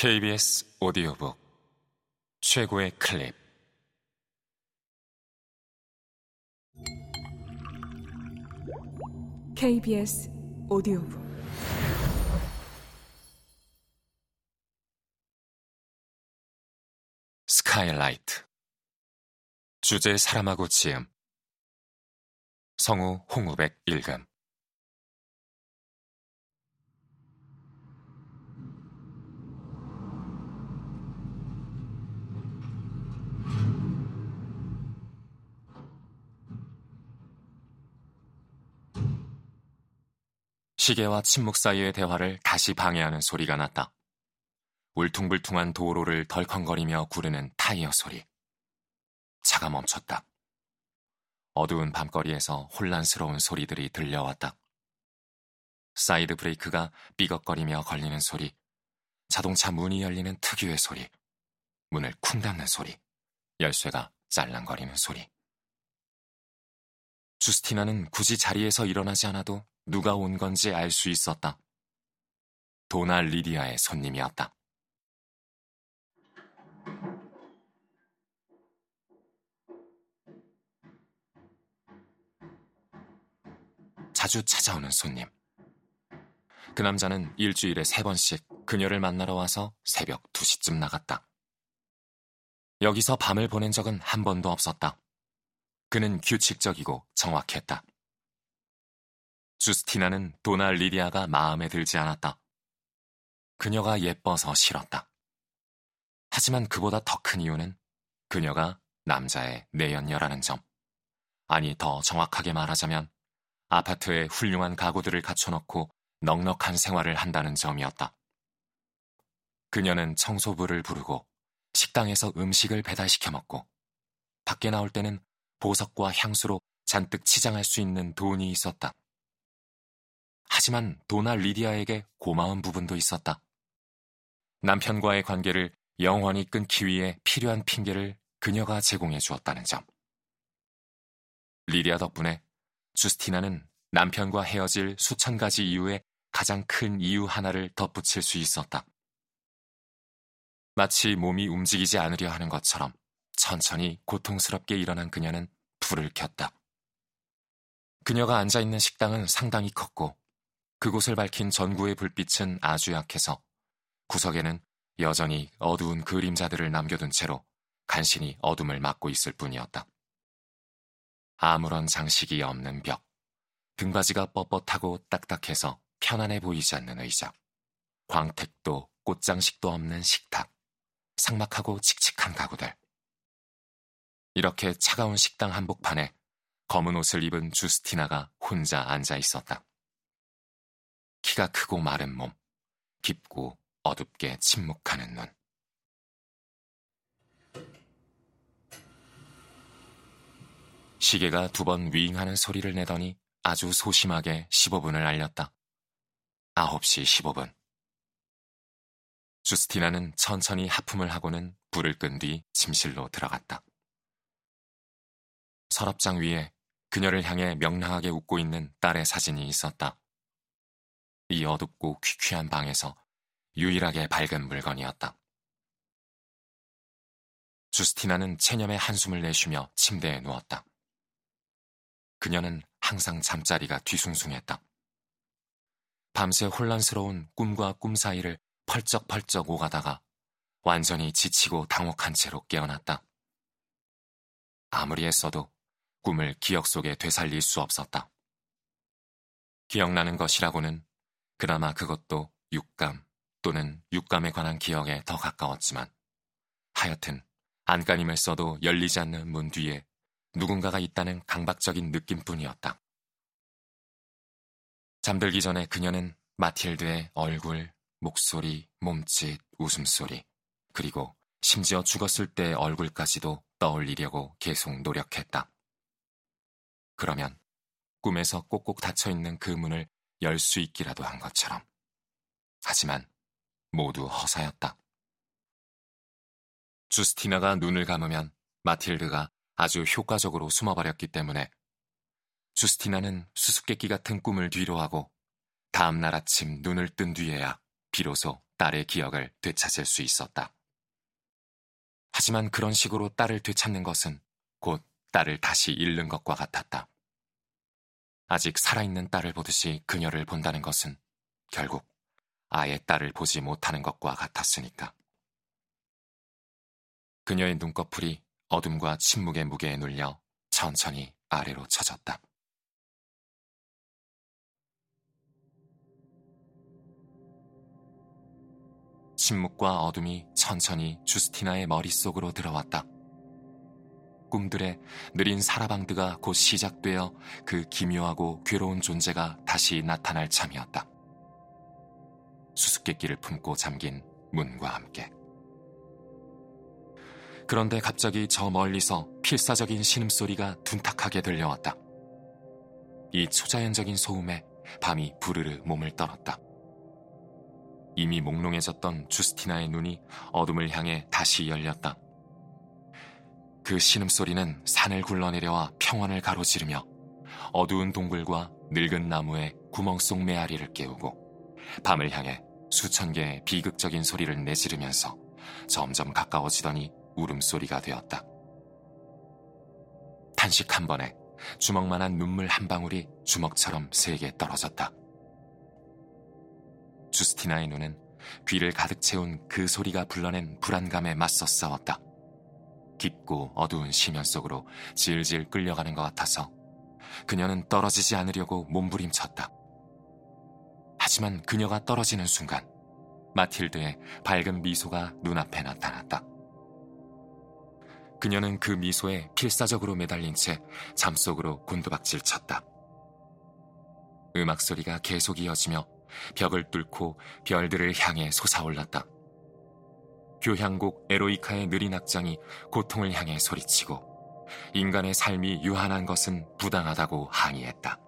KBS 오디오북 최고의 클립. KBS 오디오북. 스카이라이트. 주제 사람하고 지음. 성우 홍우백 일금 시계와 침묵 사이의 대화를 다시 방해하는 소리가 났다. 울퉁불퉁한 도로를 덜컹거리며 구르는 타이어 소리. 차가 멈췄다. 어두운 밤거리에서 혼란스러운 소리들이 들려왔다. 사이드 브레이크가 삐걱거리며 걸리는 소리, 자동차 문이 열리는 특유의 소리, 문을 쿵 닫는 소리, 열쇠가 짤랑거리는 소리. 주스티나는 굳이 자리에서 일어나지 않아도 누가 온 건지 알 수 있었다. 도나 리디아의 손님이었다. 자주 찾아오는 손님. 그 남자는 일주일에 세 번씩 그녀를 만나러 와서 새벽 2시쯤 나갔다. 여기서 밤을 보낸 적은 한 번도 없었다. 그는 규칙적이고 정확했다. 주스티나는 도나 리디아가 마음에 들지 않았다. 그녀가 예뻐서 싫었다. 하지만 그보다 더 큰 이유는 그녀가 남자의 내연녀라는 점. 아니, 더 정확하게 말하자면 아파트에 훌륭한 가구들을 갖춰놓고 넉넉한 생활을 한다는 점이었다. 그녀는 청소부를 부르고 식당에서 음식을 배달시켜 먹고 밖에 나올 때는 보석과 향수로 잔뜩 치장할 수 있는 돈이 있었다. 하지만 도나 리디아에게 고마운 부분도 있었다. 남편과의 관계를 영원히 끊기 위해 필요한 핑계를 그녀가 제공해 주었다는 점. 리디아 덕분에 주스티나는 남편과 헤어질 수천 가지 이유의 가장 큰 이유 하나를 덧붙일 수 있었다. 마치 몸이 움직이지 않으려 하는 것처럼 천천히 고통스럽게 일어난 그녀는 불을 켰다. 그녀가 앉아 있는 식당은 상당히 컸고 그곳을 밝힌 전구의 불빛은 아주 약해서 구석에는 여전히 어두운 그림자들을 남겨둔 채로 간신히 어둠을 막고 있을 뿐이었다. 아무런 장식이 없는 벽, 등받이가 뻣뻣하고 딱딱해서 편안해 보이지 않는 의자, 광택도 꽃장식도 없는 식탁, 삭막하고 칙칙한 가구들. 이렇게 차가운 식당 한복판에 검은 옷을 입은 주스티나가 혼자 앉아 있었다. 키가 크고 마른 몸, 깊고 어둡게 침묵하는 눈. 시계가 두 번 윙하는 소리를 내더니 아주 소심하게 15분을 알렸다. 9시 15분. 주스티나는 천천히 하품을 하고는 불을 끈 뒤 침실로 들어갔다. 서랍장 위에 그녀를 향해 명랑하게 웃고 있는 딸의 사진이 있었다. 이 어둡고 퀴퀴한 방에서 유일하게 밝은 물건이었다. 주스티나는 체념의 한숨을 내쉬며 침대에 누웠다. 그녀는 항상 잠자리가 뒤숭숭했다. 밤새 혼란스러운 꿈과 꿈 사이를 펄쩍펄쩍 오가다가 완전히 지치고 당혹한 채로 깨어났다. 아무리 했어도 꿈을 기억 속에 되살릴 수 없었다. 기억나는 것이라고는 그나마 그것도 육감 또는 육감에 관한 기억에 더 가까웠지만 하여튼 안간힘을 써도 열리지 않는 문 뒤에 누군가가 있다는 강박적인 느낌뿐이었다. 잠들기 전에 그녀는 마틸드의 얼굴, 목소리, 몸짓, 웃음소리, 그리고 심지어 죽었을 때의 얼굴까지도 떠올리려고 계속 노력했다. 그러면 꿈에서 꼭꼭 닫혀 있는 그 문을 열 수 있기라도 한 것처럼. 하지만 모두 허사였다. 주스티나가 눈을 감으면 마틸드가 아주 효과적으로 숨어버렸기 때문에 주스티나는 수수께끼 같은 꿈을 뒤로하고 다음날 아침 눈을 뜬 뒤에야 비로소 딸의 기억을 되찾을 수 있었다. 하지만 그런 식으로 딸을 되찾는 것은 곧 딸을 다시 잃는 것과 같았다. 아직 살아있는 딸을 보듯이 그녀를 본다는 것은 결국 아예 딸을 보지 못하는 것과 같았으니까. 그녀의 눈꺼풀이 어둠과 침묵의 무게에 눌려 천천히 아래로 쳐졌다. 침묵과 어둠이 천천히 주스티나의 머릿속으로 들어왔다. 꿈들의 느린 사라방드가 곧 시작되어 그 기묘하고 괴로운 존재가 다시 나타날 참이었다. 수수께끼를 품고 잠긴 문과 함께. 그런데 갑자기 저 멀리서 필사적인 신음소리가 둔탁하게 들려왔다. 이 초자연적인 소음에 밤이 부르르 몸을 떨었다. 이미 몽롱해졌던 주스티나의 눈이 어둠을 향해 다시 열렸다. 그 신음소리는 산을 굴러내려와 평원을 가로지르며 어두운 동굴과 늙은 나무의 구멍 속 메아리를 깨우고 밤을 향해 수천 개의 비극적인 소리를 내지르면서 점점 가까워지더니 울음소리가 되었다. 탄식 한 번에 주먹만한 눈물 한 방울이 주먹처럼 세게 떨어졌다. 주스티나의 눈은 귀를 가득 채운 그 소리가 불러낸 불안감에 맞서 싸웠다. 깊고 어두운 심연 속으로 질질 끌려가는 것 같아서 그녀는 떨어지지 않으려고 몸부림쳤다. 하지만 그녀가 떨어지는 순간 마틸드의 밝은 미소가 눈앞에 나타났다. 그녀는 그 미소에 필사적으로 매달린 채 잠속으로 곤두박질 쳤다. 음악 소리가 계속 이어지며 벽을 뚫고 별들을 향해 솟아올랐다. 교향곡 에로이카의 느린 악장이 고통을 향해 소리치고 인간의 삶이 유한한 것은 부당하다고 항의했다.